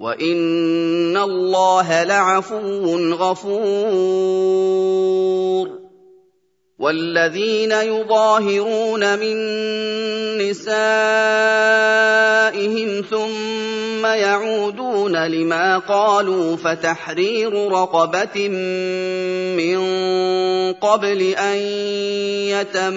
وان الله لعفو غفور والذين يظاهرون من نسائهم ثم يعودون لما قالوا فتحرير رقبه من قبل ان يتماسا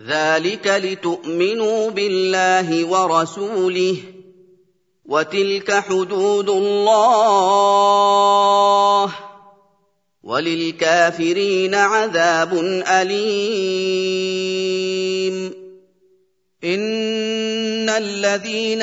ذلك لتؤمنوا بالله ورسوله وتلك حدود الله وللكافرين عذاب اليم ان الذين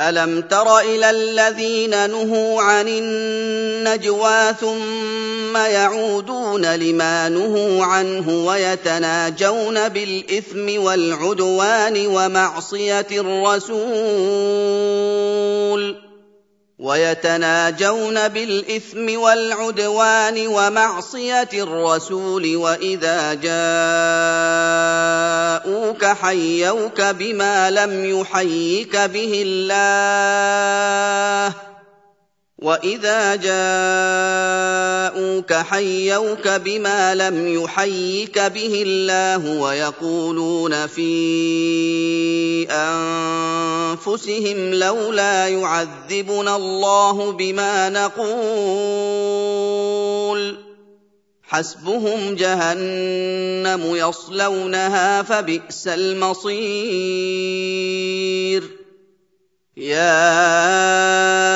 ألم تر إلى الذين نهوا عن النجوى ثم يعودون لما نهوا عنه ويتناجون بالإثم والعدوان ومعصية الرسول ويتناجون بالإثم والعدوان ومعصية الرسول وإذا جاءوك حيوك بما لم يحيك به الله واذا جاءوك حيوك بما لم يحيك به الله ويقولون في انفسهم لولا يعذبنا الله بما نقول حسبهم جهنم يصلونها فبئس المصير يا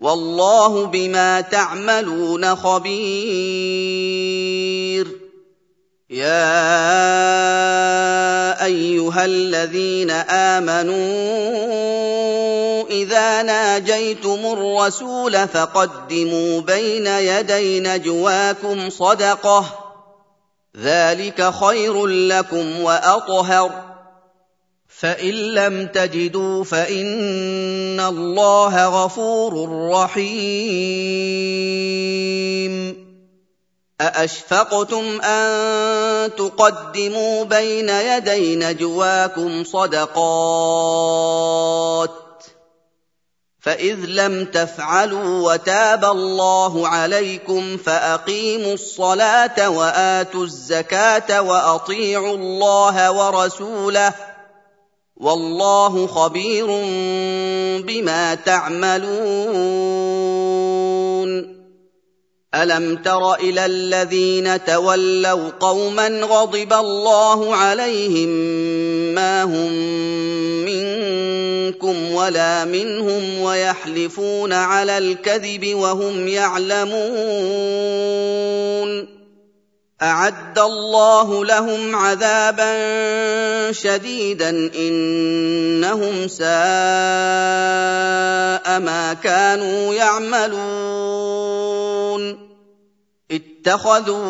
والله بما تعملون خبير. يا أيها الذين آمنوا إذا ناجيتم الرسول فقدموا بين يدي نجواكم صدقة. ذلك خير لكم وأطهر. فان لم تجدوا فان الله غفور رحيم ااشفقتم ان تقدموا بين يدي نجواكم صدقات فاذ لم تفعلوا وتاب الله عليكم فاقيموا الصلاه واتوا الزكاه واطيعوا الله ورسوله والله خبير بما تعملون. ألم تر إلى الذين تولوا قوما غضب الله عليهم ما هم منكم ولا منهم ويحلفون على الكذب وهم يعلمون. أعد الله لهم عذابا شديدا إنهم ساء ما كانوا يعملون. اتخذوا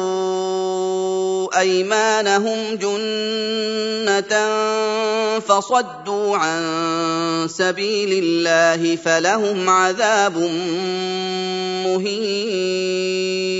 أيمانهم جنة فصدوا عن سبيل الله فلهم عذاب مهين.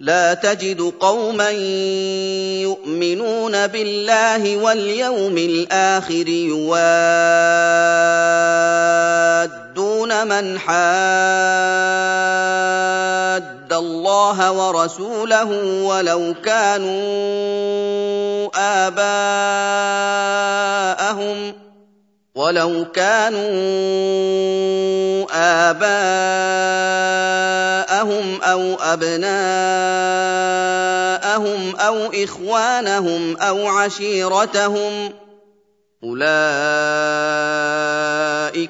لا تجد قوما يؤمنون بالله واليوم الآخر يوادون من حاد الله ورسوله ولو كانوا آباءهم ولو كانوا آباءهم أو أبناءهم أو إخوانهم أو عشيرتهم ۖ أولئك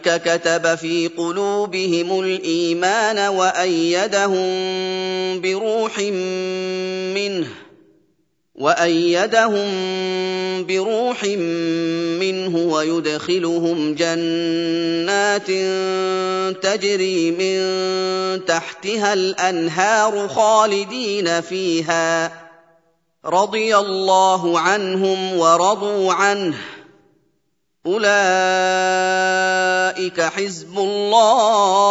كتب في قلوبهم الإيمان وأيدهم بروح منه وأيدهم بروح منه ويدخلهم جنات تجري من تحتها الأنهار خالدين فيها. رضي الله عنهم ورضوا عنه. أولئك حزب الله.